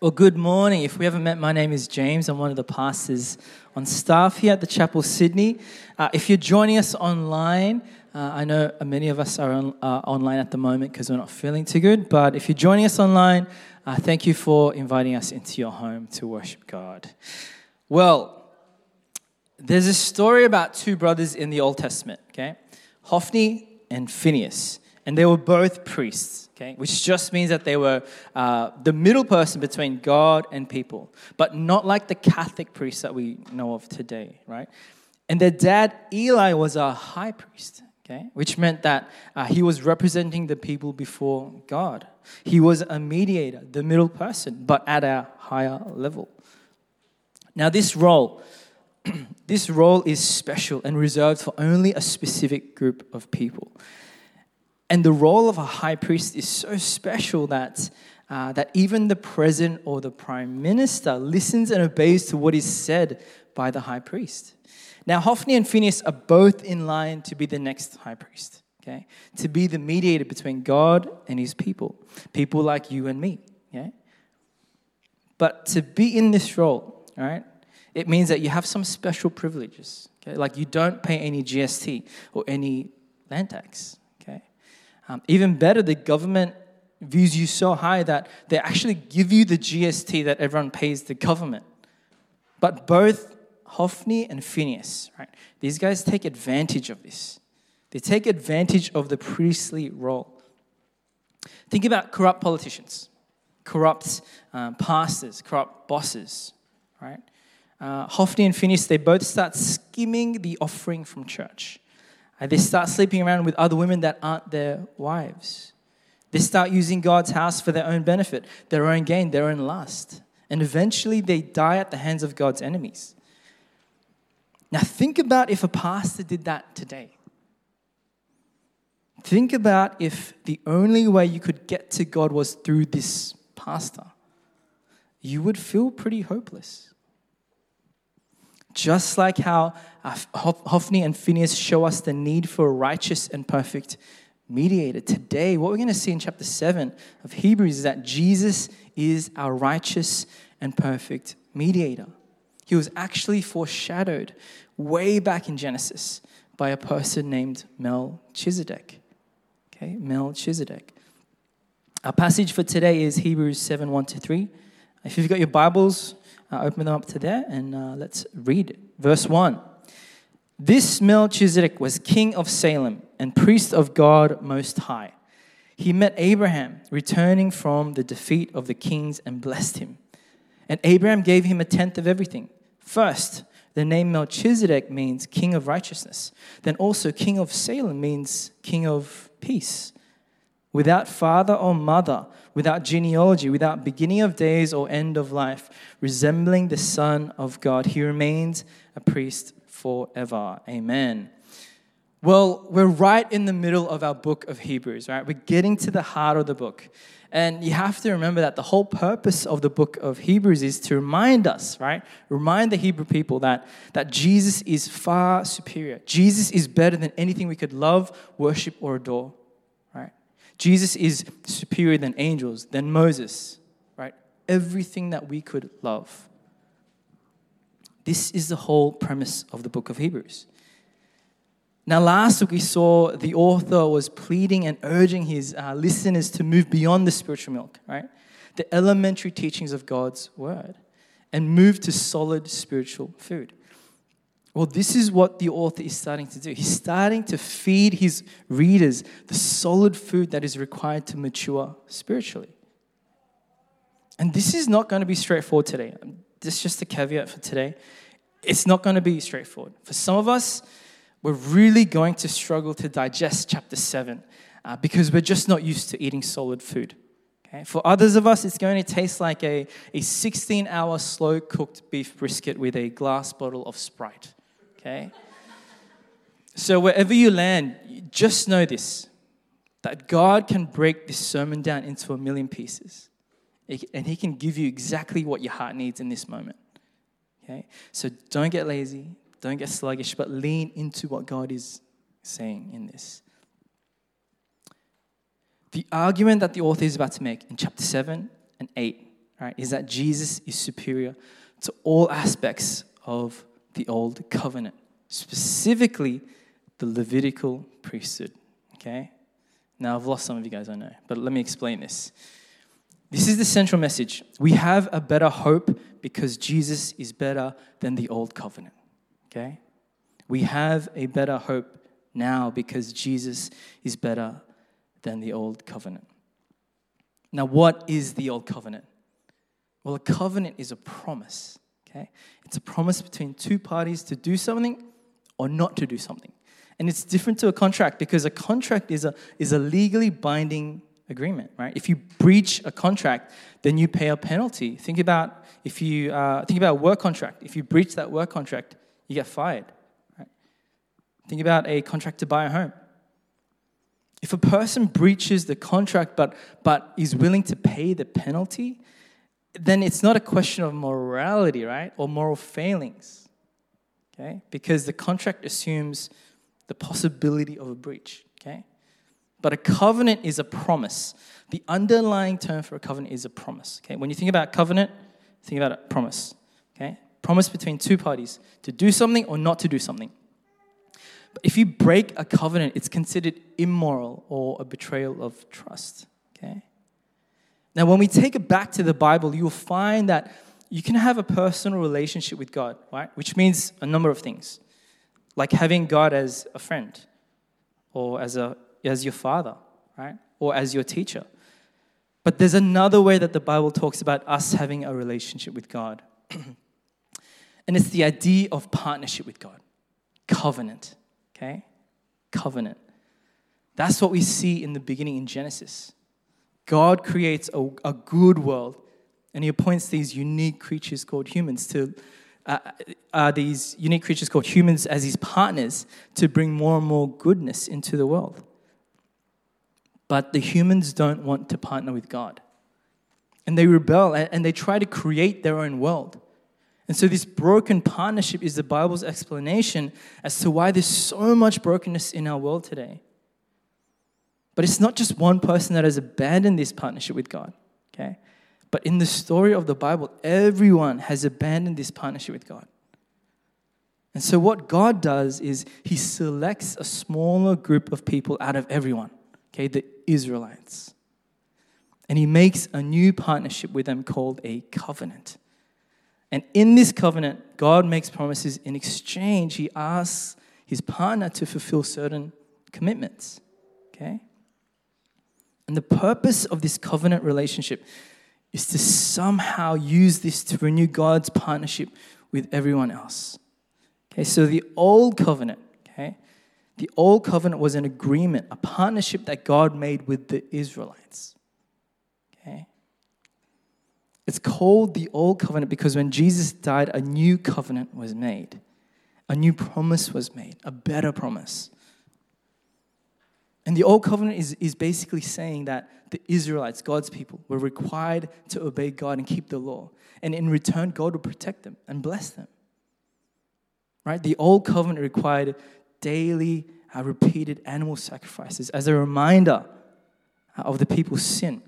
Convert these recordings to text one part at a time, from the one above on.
Well, good morning. If we haven't met, my name is James. I'm one of the pastors on staff here at the Chapel Sydney. Uh, if you're joining us online, uh, I know many of us are on, uh, online at the moment because we're not feeling too good. But if you're joining us online, uh, thank you for inviting us into your home to worship God. Well, there's a story about two brothers in the Old Testament, okay? Hophni and Phinehas. And they were both priests okay, which just means that they were uh, the middle person between God and people, but not like the Catholic priests that we know of today, right? And their dad, Eli, was a high priest, okay, which meant that uh, he was representing the people before God. He was a mediator, the middle person, but at a higher level. Now, this role, this role is special and reserved for only a specific group of people. And the role of a high priest is so special that, uh, that even the president or the prime minister listens and obeys to what is said by the high priest. Now, Hophni and Phinehas are both in line to be the next high priest, okay? To be the mediator between God and his people, people like you and me, okay? But to be in this role, all right, it means that you have some special privileges, okay? Like you don't pay any GST or any land tax, um, even better, the government views you so high that they actually give you the GST that everyone pays the government. But both Hophni and Phinehas, right, these guys take advantage of this. They take advantage of the priestly role. Think about corrupt politicians, corrupt um, pastors, corrupt bosses, right? Uh, Hophni and Phinehas, they both start skimming the offering from church. And they start sleeping around with other women that aren't their wives. They start using God's house for their own benefit, their own gain, their own lust. And eventually they die at the hands of God's enemies. Now, think about if a pastor did that today. Think about if the only way you could get to God was through this pastor. You would feel pretty hopeless. Just like how uh, Hophni and Phinehas show us the need for a righteous and perfect mediator. Today, what we're going to see in chapter 7 of Hebrews is that Jesus is our righteous and perfect mediator. He was actually foreshadowed way back in Genesis by a person named Melchizedek. Okay, Melchizedek. Our passage for today is Hebrews 7 1 to 3. If you've got your Bibles, uh, open them up to there and uh, let's read it. Verse 1. This Melchizedek was king of Salem and priest of God Most High. He met Abraham returning from the defeat of the kings and blessed him. And Abraham gave him a tenth of everything. First, the name Melchizedek means king of righteousness. Then also, king of Salem means king of peace without father or mother, without genealogy, without beginning of days or end of life, resembling the Son of God. He remains a priest forever. Amen. Well, we're right in the middle of our book of Hebrews, right? We're getting to the heart of the book. And you have to remember that the whole purpose of the book of Hebrews is to remind us, right? Remind the Hebrew people that, that Jesus is far superior. Jesus is better than anything we could love, worship, or adore. Jesus is superior than angels, than Moses, right? Everything that we could love. This is the whole premise of the book of Hebrews. Now, last week we saw the author was pleading and urging his uh, listeners to move beyond the spiritual milk, right? The elementary teachings of God's word, and move to solid spiritual food. Well, this is what the author is starting to do. He's starting to feed his readers the solid food that is required to mature spiritually. And this is not going to be straightforward today. This is just a caveat for today. It's not going to be straightforward. For some of us, we're really going to struggle to digest chapter 7 uh, because we're just not used to eating solid food. Okay? For others of us, it's going to taste like a, a 16 hour slow cooked beef brisket with a glass bottle of Sprite okay? So, wherever you land, just know this that God can break this sermon down into a million pieces. And He can give you exactly what your heart needs in this moment. Okay? So, don't get lazy, don't get sluggish, but lean into what God is saying in this. The argument that the author is about to make in chapter 7 and 8 right, is that Jesus is superior to all aspects of the old covenant, specifically the Levitical priesthood. Okay? Now, I've lost some of you guys, I know, but let me explain this. This is the central message. We have a better hope because Jesus is better than the old covenant. Okay? We have a better hope now because Jesus is better than the old covenant. Now, what is the old covenant? Well, a covenant is a promise. Okay? It's a promise between two parties to do something or not to do something. And it's different to a contract because a contract is a, is a legally binding agreement, right? If you breach a contract, then you pay a penalty. Think about if you uh, think about a work contract. If you breach that work contract, you get fired. Right? Think about a contract to buy a home. If a person breaches the contract but, but is willing to pay the penalty, then it's not a question of morality, right? Or moral failings. Okay? Because the contract assumes the possibility of a breach. Okay? But a covenant is a promise. The underlying term for a covenant is a promise. Okay? When you think about covenant, think about a promise. Okay? Promise between two parties to do something or not to do something. But if you break a covenant, it's considered immoral or a betrayal of trust. Okay? Now, when we take it back to the Bible, you'll find that you can have a personal relationship with God, right? Which means a number of things, like having God as a friend, or as, a, as your father, right? Or as your teacher. But there's another way that the Bible talks about us having a relationship with God. and it's the idea of partnership with God, covenant, okay? Covenant. That's what we see in the beginning in Genesis. God creates a, a good world and he appoints these unique creatures called humans to uh, uh, these unique creatures called humans as his partners to bring more and more goodness into the world. But the humans don't want to partner with God. And they rebel and they try to create their own world. And so, this broken partnership is the Bible's explanation as to why there's so much brokenness in our world today. But it's not just one person that has abandoned this partnership with God, okay? But in the story of the Bible, everyone has abandoned this partnership with God. And so, what God does is He selects a smaller group of people out of everyone, okay, the Israelites. And He makes a new partnership with them called a covenant. And in this covenant, God makes promises. In exchange, He asks His partner to fulfill certain commitments, okay? And the purpose of this covenant relationship is to somehow use this to renew God's partnership with everyone else. Okay, so the old covenant, okay, the old covenant was an agreement, a partnership that God made with the Israelites. Okay? It's called the old covenant because when Jesus died, a new covenant was made. A new promise was made, a better promise. And the Old Covenant is, is basically saying that the Israelites, God's people, were required to obey God and keep the law. And in return, God would protect them and bless them. Right? The Old Covenant required daily, uh, repeated animal sacrifices as a reminder uh, of the people's sin.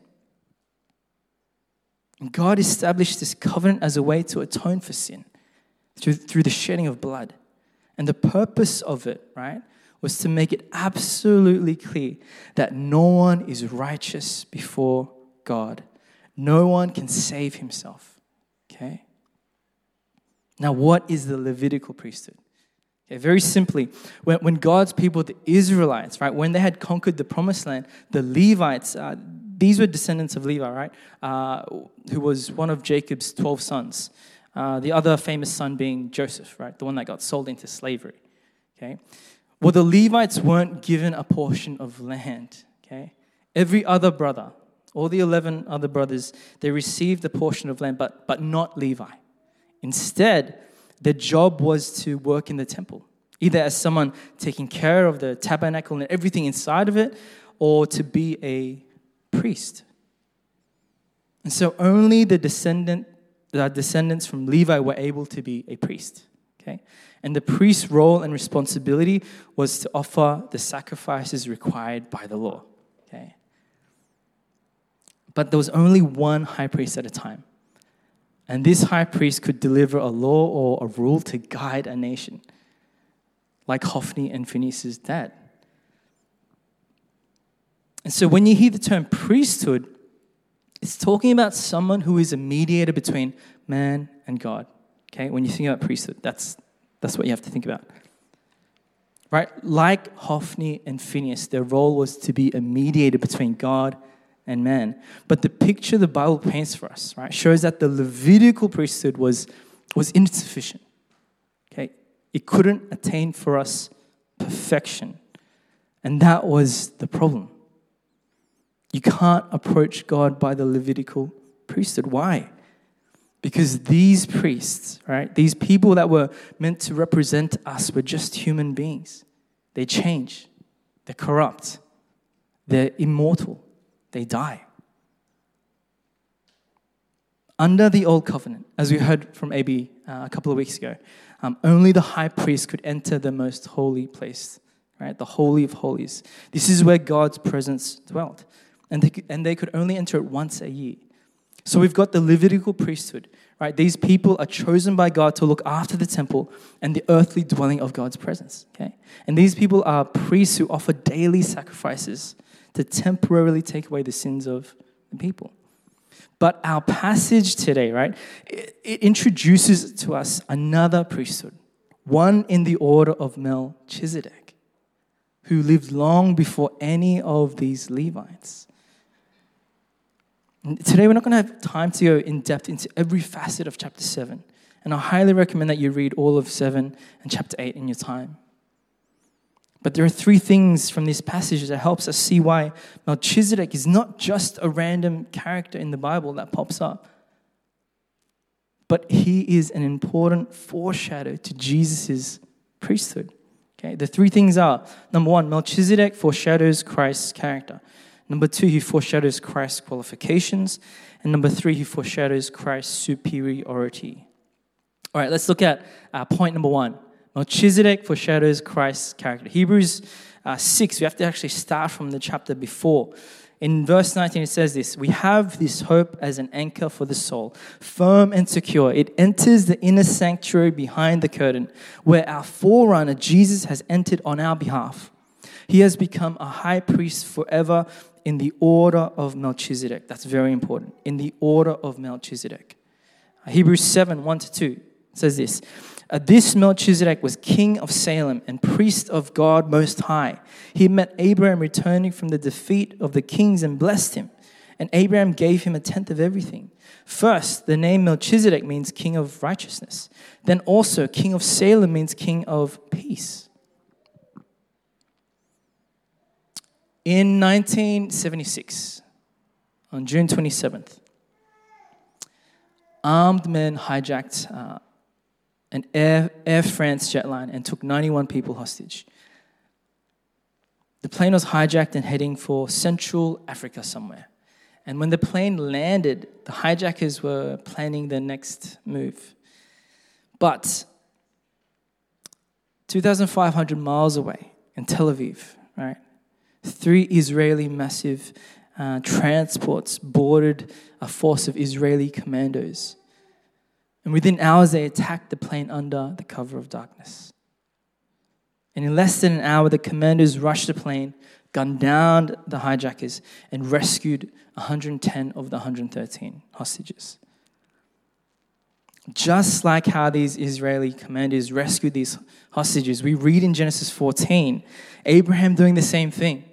And God established this covenant as a way to atone for sin through, through the shedding of blood. And the purpose of it, right, was to make it absolutely clear that no one is righteous before God. No one can save himself. Okay? Now, what is the Levitical priesthood? Okay, very simply, when, when God's people, the Israelites, right, when they had conquered the promised land, the Levites, uh, these were descendants of Levi, right, uh, who was one of Jacob's 12 sons. Uh, the other famous son being Joseph, right, the one that got sold into slavery. Okay? Well, the Levites weren't given a portion of land, okay? Every other brother, all the 11 other brothers, they received a portion of land, but, but not Levi. Instead, their job was to work in the temple, either as someone taking care of the tabernacle and everything inside of it, or to be a priest. And so only the descendant, the descendants from Levi were able to be a priest. Okay? And the priest's role and responsibility was to offer the sacrifices required by the law. Okay? But there was only one high priest at a time. And this high priest could deliver a law or a rule to guide a nation, like Hophni and Phinehas' dad. And so when you hear the term priesthood, it's talking about someone who is a mediator between man and God. Okay, when you think about priesthood, that's, that's what you have to think about. Right? Like Hophni and Phinehas, their role was to be a mediator between God and man. But the picture the Bible paints for us, right, shows that the Levitical priesthood was, was insufficient. Okay? It couldn't attain for us perfection. And that was the problem. You can't approach God by the Levitical priesthood. Why? Because these priests, right, these people that were meant to represent us were just human beings. They change, they're corrupt, they're immortal, they die. Under the old covenant, as we heard from AB uh, a couple of weeks ago, um, only the high priest could enter the most holy place, right? The Holy of Holies. This is where God's presence dwelt. And they, and they could only enter it once a year. So we've got the Levitical priesthood, right? These people are chosen by God to look after the temple and the earthly dwelling of God's presence, okay? And these people are priests who offer daily sacrifices to temporarily take away the sins of the people. But our passage today, right, it, introduces to us another priesthood, one in the order of Melchizedek, who lived long before any of these Levites. Today, we're not going to have time to go in depth into every facet of chapter 7. And I highly recommend that you read all of 7 and chapter 8 in your time. But there are three things from this passage that helps us see why Melchizedek is not just a random character in the Bible that pops up, but he is an important foreshadow to Jesus' priesthood. Okay, the three things are number one, Melchizedek foreshadows Christ's character. Number two, he foreshadows Christ's qualifications. And number three, he foreshadows Christ's superiority. All right, let's look at uh, point number one. Melchizedek foreshadows Christ's character. Hebrews uh, 6, we have to actually start from the chapter before. In verse 19, it says this We have this hope as an anchor for the soul, firm and secure. It enters the inner sanctuary behind the curtain, where our forerunner, Jesus, has entered on our behalf. He has become a high priest forever in the order of Melchizedek. That's very important. In the order of Melchizedek. Hebrews 7 1 to 2 says this uh, This Melchizedek was king of Salem and priest of God Most High. He met Abraham returning from the defeat of the kings and blessed him. And Abraham gave him a tenth of everything. First, the name Melchizedek means king of righteousness. Then also, king of Salem means king of peace. In 1976, on June 27th, armed men hijacked uh, an Air, Air France jetline and took 91 people hostage. The plane was hijacked and heading for Central Africa somewhere. And when the plane landed, the hijackers were planning their next move. But 2,500 miles away in Tel Aviv, right, Three Israeli massive uh, transports boarded a force of Israeli commandos. And within hours, they attacked the plane under the cover of darkness. And in less than an hour, the commandos rushed the plane, gunned down the hijackers, and rescued 110 of the 113 hostages. Just like how these Israeli commanders rescued these hostages, we read in Genesis 14 Abraham doing the same thing.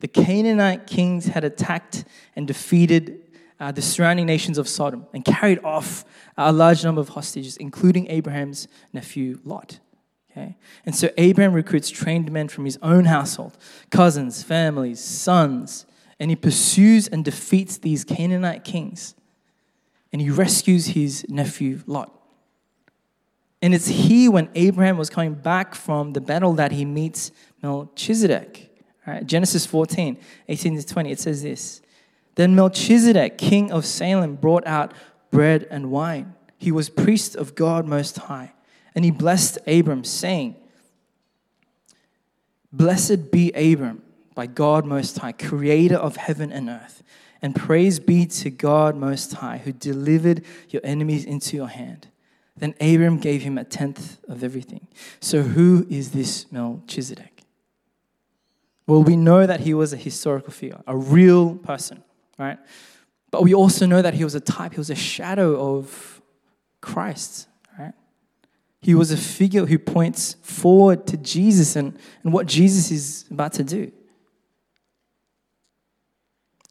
The Canaanite kings had attacked and defeated uh, the surrounding nations of Sodom and carried off a large number of hostages, including Abraham's nephew Lot. Okay? And so Abraham recruits trained men from his own household, cousins, families, sons, and he pursues and defeats these Canaanite kings. And he rescues his nephew Lot. And it's here when Abraham was coming back from the battle that he meets Melchizedek. Right? Genesis 14, 18 to 20, it says this. Then Melchizedek, king of Salem, brought out bread and wine. He was priest of God Most High. And he blessed Abram, saying, Blessed be Abram by God Most High, creator of heaven and earth. And praise be to God Most High, who delivered your enemies into your hand. Then Abram gave him a tenth of everything. So, who is this Melchizedek? Well, we know that he was a historical figure, a real person, right? But we also know that he was a type, he was a shadow of Christ, right? He was a figure who points forward to Jesus and, and what Jesus is about to do.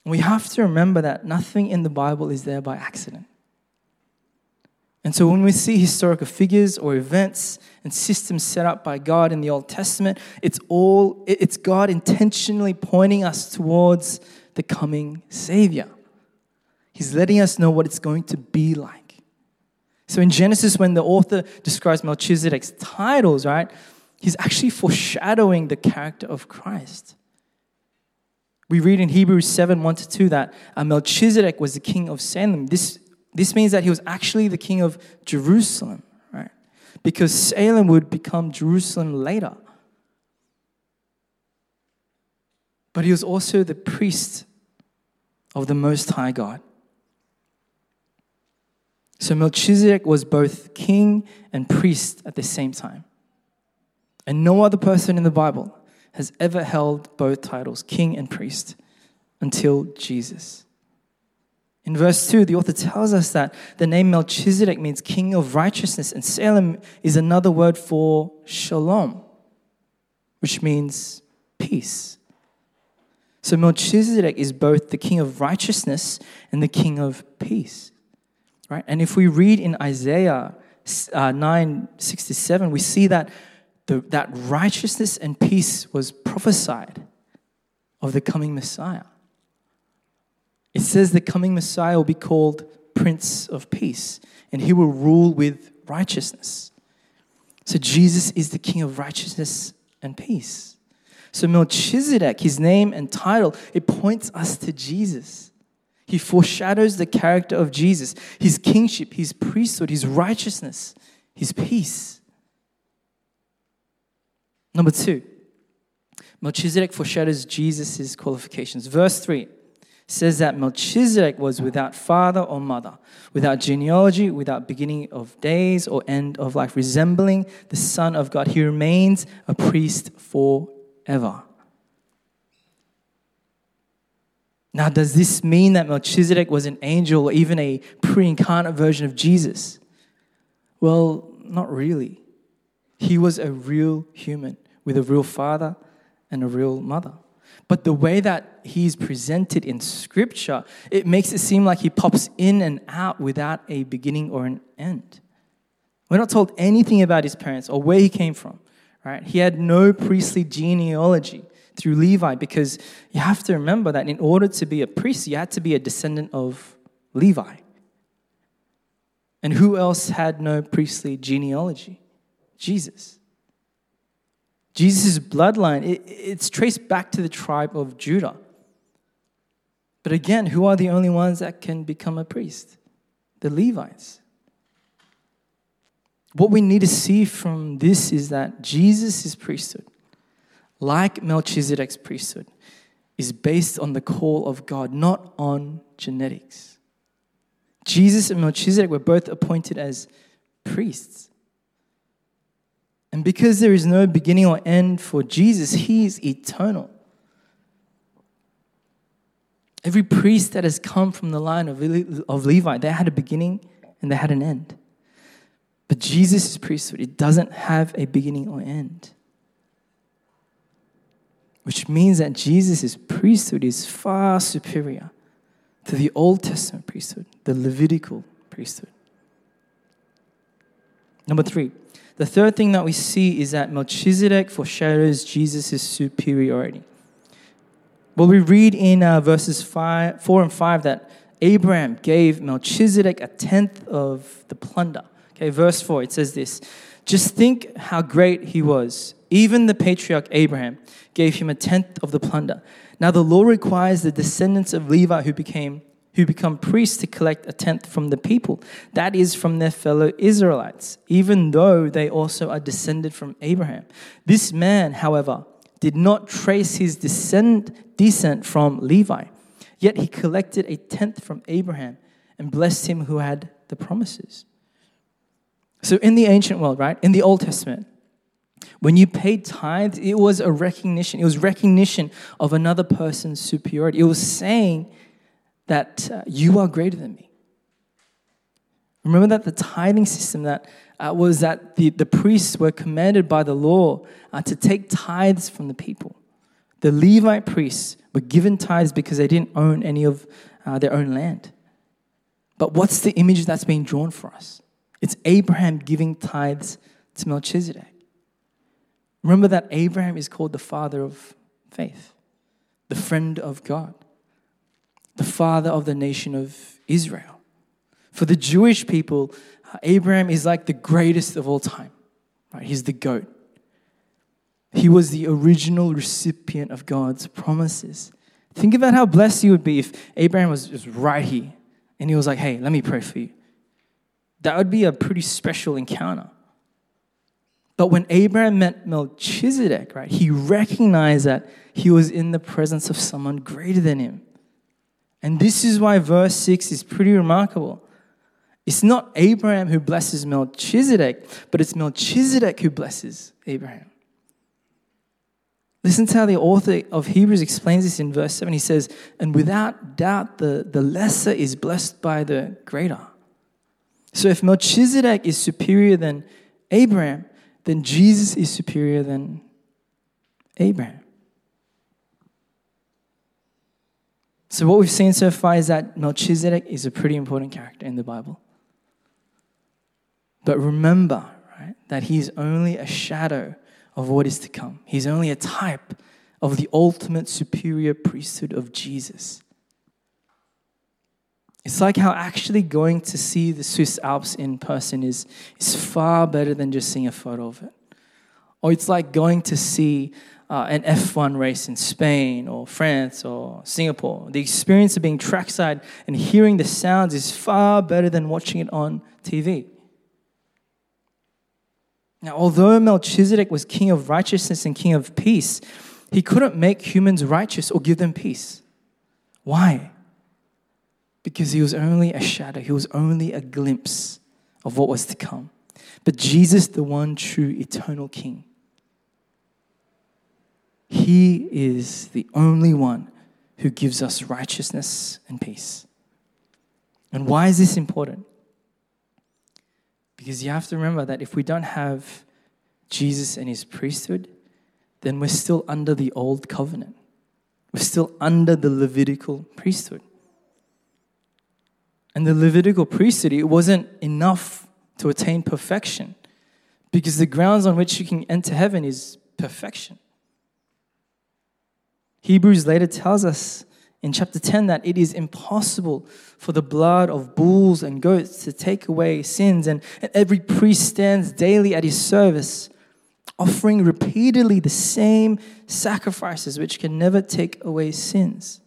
We have to remember that nothing in the Bible is there by accident. And so when we see historical figures or events and systems set up by God in the Old Testament, it's all it's God intentionally pointing us towards the coming savior. He's letting us know what it's going to be like. So in Genesis when the author describes Melchizedek's titles, right? He's actually foreshadowing the character of Christ. We read in Hebrews 7 1 to 2 that uh, Melchizedek was the king of Salem. This, this means that he was actually the king of Jerusalem, right? Because Salem would become Jerusalem later. But he was also the priest of the Most High God. So Melchizedek was both king and priest at the same time. And no other person in the Bible has ever held both titles, king and priest, until Jesus. In verse 2, the author tells us that the name Melchizedek means king of righteousness, and Salem is another word for shalom, which means peace. So Melchizedek is both the king of righteousness and the king of peace. Right? And if we read in Isaiah uh, 9 67, we see that the, that righteousness and peace was prophesied of the coming Messiah. It says the coming Messiah will be called Prince of Peace, and he will rule with righteousness. So Jesus is the King of righteousness and peace. So Melchizedek, his name and title, it points us to Jesus. He foreshadows the character of Jesus, his kingship, his priesthood, his righteousness, his peace. Number two, Melchizedek foreshadows Jesus' qualifications. Verse 3 says that Melchizedek was without father or mother, without genealogy, without beginning of days or end of life, resembling the Son of God. He remains a priest forever. Now, does this mean that Melchizedek was an angel or even a pre incarnate version of Jesus? Well, not really. He was a real human with a real father and a real mother. But the way that he's presented in scripture, it makes it seem like he pops in and out without a beginning or an end. We're not told anything about his parents or where he came from, right? He had no priestly genealogy through Levi because you have to remember that in order to be a priest, you had to be a descendant of Levi. And who else had no priestly genealogy? Jesus. Jesus' bloodline, it, it's traced back to the tribe of Judah. But again, who are the only ones that can become a priest? The Levites. What we need to see from this is that Jesus' priesthood, like Melchizedek's priesthood, is based on the call of God, not on genetics. Jesus and Melchizedek were both appointed as priests. And because there is no beginning or end for Jesus, he is eternal. Every priest that has come from the line of, of Levi, they had a beginning and they had an end. But Jesus' priesthood, it doesn't have a beginning or end. Which means that Jesus' priesthood is far superior to the Old Testament priesthood, the Levitical priesthood. Number three, the third thing that we see is that Melchizedek foreshadows Jesus' superiority. Well, we read in uh, verses five, 4 and 5 that Abraham gave Melchizedek a tenth of the plunder. Okay, verse 4, it says this Just think how great he was. Even the patriarch Abraham gave him a tenth of the plunder. Now, the law requires the descendants of Levi who became who become priests to collect a tenth from the people. That is from their fellow Israelites, even though they also are descended from Abraham. This man, however, did not trace his descent, descent from Levi. Yet he collected a tenth from Abraham and blessed him who had the promises. So, in the ancient world, right, in the Old Testament, when you paid tithes, it was a recognition. It was recognition of another person's superiority. It was saying that uh, you are greater than me. Remember that the tithing system that uh, was that the, the priests were commanded by the law uh, to take tithes from the people. The Levite priests were given tithes because they didn't own any of uh, their own land. But what's the image that's being drawn for us? It's Abraham giving tithes to Melchizedek. Remember that Abraham is called the father of faith, the friend of God, the father of the nation of Israel. For the Jewish people, uh, Abraham is like the greatest of all time. Right? He's the goat. He was the original recipient of God's promises. Think about how blessed you would be if Abraham was, was right here and he was like, hey, let me pray for you. That would be a pretty special encounter. But when Abraham met Melchizedek, right, he recognized that he was in the presence of someone greater than him. And this is why verse 6 is pretty remarkable. It's not Abraham who blesses Melchizedek, but it's Melchizedek who blesses Abraham. Listen to how the author of Hebrews explains this in verse 7. He says, And without doubt, the, the lesser is blessed by the greater. So if Melchizedek is superior than Abraham, then Jesus is superior than Abraham. So, what we've seen so far is that Melchizedek is a pretty important character in the Bible. But remember, right, that he's only a shadow of what is to come. He's only a type of the ultimate superior priesthood of Jesus. It's like how actually going to see the Swiss Alps in person is, is far better than just seeing a photo of it. Or it's like going to see uh, an F1 race in Spain or France or Singapore. The experience of being trackside and hearing the sounds is far better than watching it on TV. Now, although Melchizedek was king of righteousness and king of peace, he couldn't make humans righteous or give them peace. Why? Because he was only a shadow, he was only a glimpse of what was to come. But Jesus, the one true eternal king, he is the only one who gives us righteousness and peace. And why is this important? Because you have to remember that if we don't have Jesus and his priesthood, then we're still under the old covenant. We're still under the Levitical priesthood. And the Levitical priesthood, it wasn't enough to attain perfection because the grounds on which you can enter heaven is perfection. Hebrews later tells us in chapter 10 that it is impossible for the blood of bulls and goats to take away sins, and every priest stands daily at his service, offering repeatedly the same sacrifices which can never take away sins.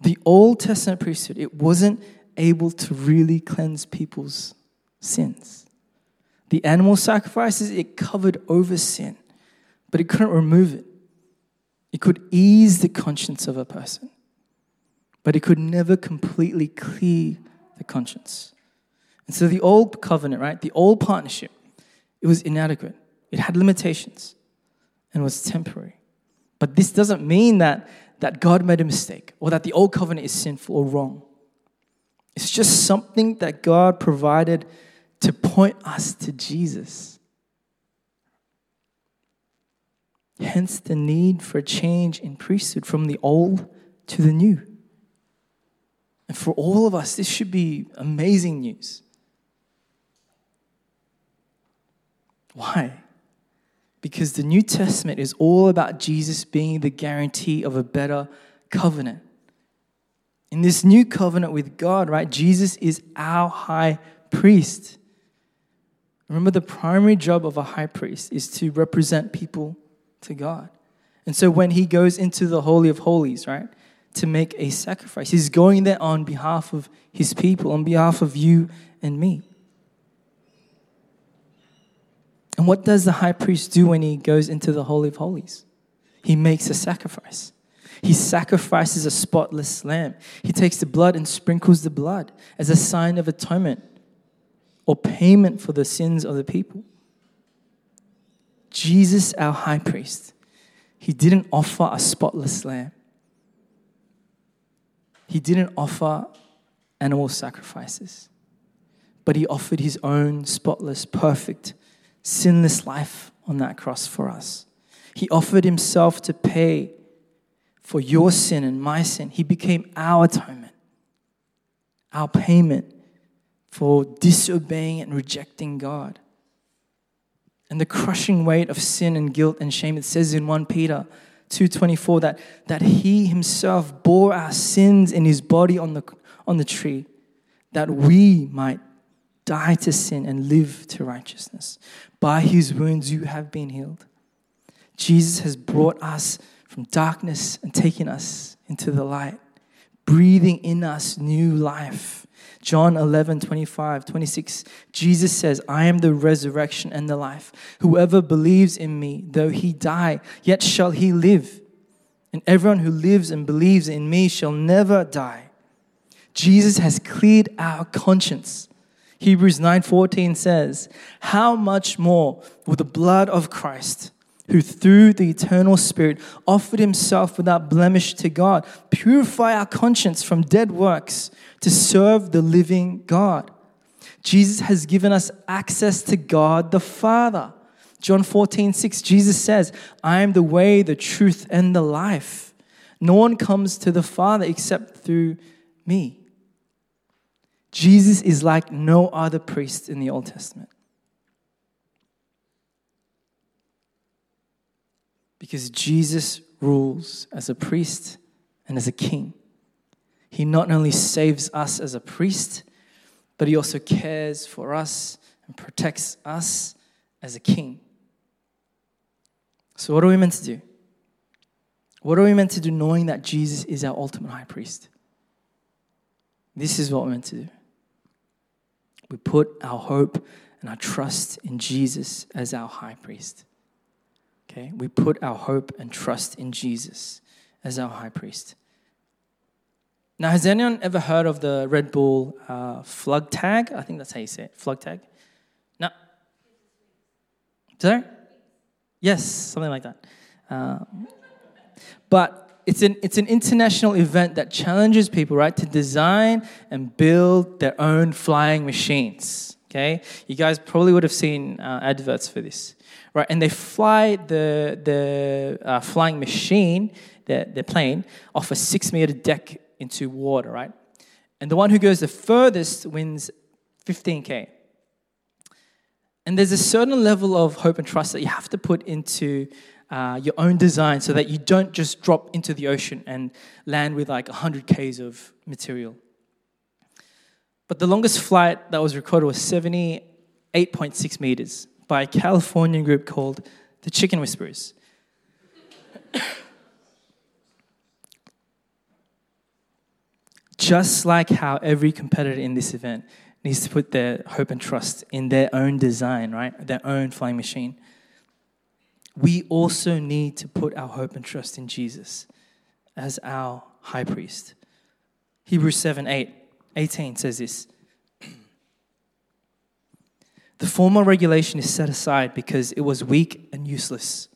The Old Testament priesthood, it wasn't able to really cleanse people's sins. The animal sacrifices, it covered over sin, but it couldn't remove it. It could ease the conscience of a person, but it could never completely clear the conscience. And so the old covenant, right, the old partnership, it was inadequate. It had limitations and was temporary. But this doesn't mean that, that God made a mistake or that the old covenant is sinful or wrong. It's just something that God provided to point us to Jesus. Hence the need for a change in priesthood from the old to the new. And for all of us, this should be amazing news. Why? Because the New Testament is all about Jesus being the guarantee of a better covenant. In this new covenant with God, right, Jesus is our high priest. Remember, the primary job of a high priest is to represent people to God. And so when he goes into the Holy of Holies, right, to make a sacrifice, he's going there on behalf of his people, on behalf of you and me. And what does the high priest do when he goes into the Holy of Holies? He makes a sacrifice. He sacrifices a spotless lamb. He takes the blood and sprinkles the blood as a sign of atonement or payment for the sins of the people. Jesus, our high priest, he didn't offer a spotless lamb. He didn't offer animal sacrifices, but he offered his own spotless, perfect, sinless life on that cross for us. He offered himself to pay for your sin and my sin. He became our atonement, our payment for disobeying and rejecting God. And the crushing weight of sin and guilt and shame, it says in 1 Peter 2.24 that, that he himself bore our sins in his body on the, on the tree, that we might die to sin and live to righteousness. By his wounds you have been healed. Jesus has brought us from darkness and taken us into the light, breathing in us new life. John 11, 25, 26, Jesus says, I am the resurrection and the life. Whoever believes in me, though he die, yet shall he live. And everyone who lives and believes in me shall never die. Jesus has cleared our conscience. Hebrews 9:14 says, "How much more will the blood of Christ, who through the eternal Spirit offered himself without blemish to God, purify our conscience from dead works to serve the living God?" Jesus has given us access to God the Father. John 14, 6, Jesus says, I am the way, the truth, and the life. No one comes to the Father except through me. Jesus is like no other priest in the Old Testament. Because Jesus rules as a priest and as a king. He not only saves us as a priest, but he also cares for us and protects us as a king. So, what are we meant to do? What are we meant to do knowing that Jesus is our ultimate high priest? This is what we're meant to do. We put our hope and our trust in Jesus as our high priest. Okay? We put our hope and trust in Jesus as our high priest. Now, has anyone ever heard of the Red Bull uh, flug tag? I think that's how you say it. Flug tag? No. Sorry? Yes, something like that. Uh, but it's an, it's an international event that challenges people, right, to design and build their own flying machines. Okay? You guys probably would have seen uh, adverts for this, right? And they fly the, the uh, flying machine, the, the plane, off a six meter deck into water, right? And the one who goes the furthest wins 15K. And there's a certain level of hope and trust that you have to put into uh, your own design so that you don't just drop into the ocean and land with like 100 Ks of material. But the longest flight that was recorded was 78.6 meters by a Californian group called the Chicken Whisperers. Just like how every competitor in this event needs to put their hope and trust in their own design, right? Their own flying machine we also need to put our hope and trust in Jesus as our high priest. Hebrews 7 8, 18 says this. The former regulation is set aside because it was weak and useless.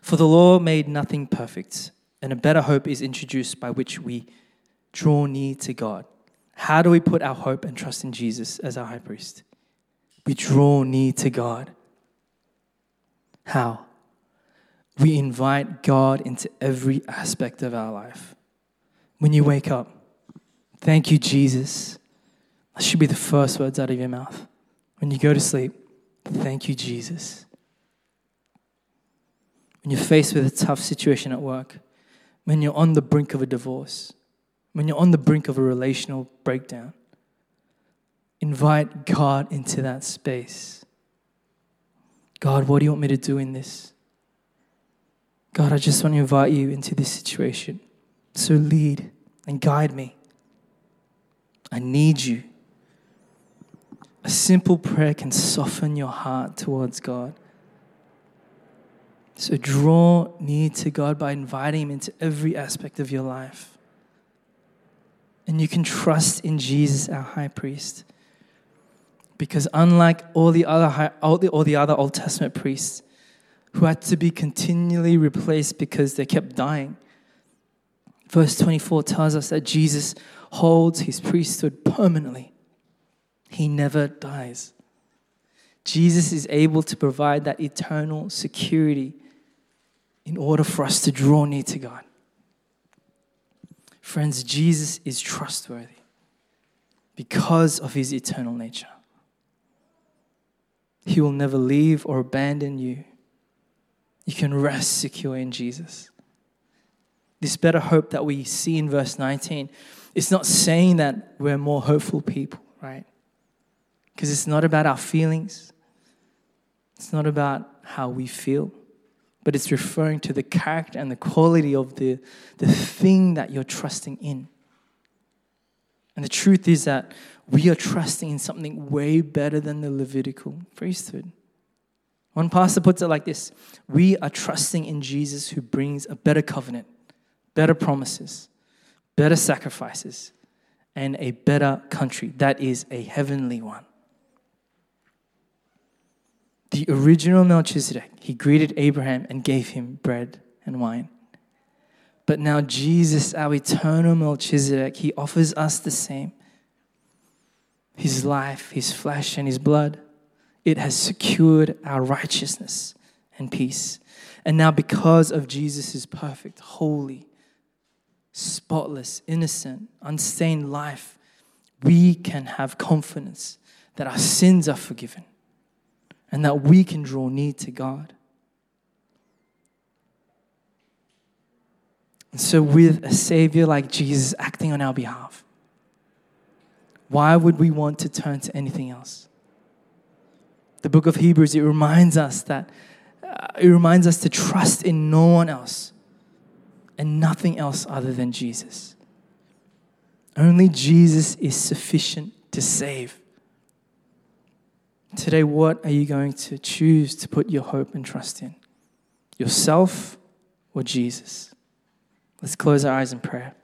For the law made nothing perfect, and a better hope is introduced by which we draw near to God. How do we put our hope and trust in Jesus as our high priest? We draw near to God. How? We invite God into every aspect of our life. When you wake up, thank you, Jesus. That should be the first words out of your mouth. When you go to sleep, thank you, Jesus. When you're faced with a tough situation at work, when you're on the brink of a divorce, when you're on the brink of a relational breakdown, invite God into that space God, what do you want me to do in this? God, I just want to invite you into this situation. So lead and guide me. I need you. A simple prayer can soften your heart towards God. So draw near to God by inviting Him into every aspect of your life. And you can trust in Jesus, our high priest. Because unlike all the other, high, all, the, all the other Old Testament priests who had to be continually replaced because they kept dying, verse 24 tells us that Jesus holds his priesthood permanently. He never dies. Jesus is able to provide that eternal security in order for us to draw near to God. Friends, Jesus is trustworthy because of his eternal nature. He will never leave or abandon you. You can rest secure in Jesus. This better hope that we see in verse 19, it's not saying that we're more hopeful people, right? Because it's not about our feelings, it's not about how we feel but it's referring to the character and the quality of the, the thing that you're trusting in. And the truth is that we are trusting in something way better than the Levitical priesthood. One pastor puts it like this We are trusting in Jesus who brings a better covenant, better promises, better sacrifices, and a better country that is a heavenly one. The original Melchizedek, he greeted Abraham and gave him bread and wine. But now, Jesus, our eternal Melchizedek, he offers us the same his life, his flesh, and his blood. It has secured our righteousness and peace. And now, because of Jesus' perfect, holy, spotless, innocent, unstained life, we can have confidence that our sins are forgiven and that we can draw near to God. And so, with a Savior like Jesus acting on our behalf, why would we want to turn to anything else? The book of Hebrews, it reminds us that uh, it reminds us to trust in no one else and nothing else other than Jesus. Only Jesus is sufficient to save. Today, what are you going to choose to put your hope and trust in? Yourself or Jesus? Let's close our eyes in prayer.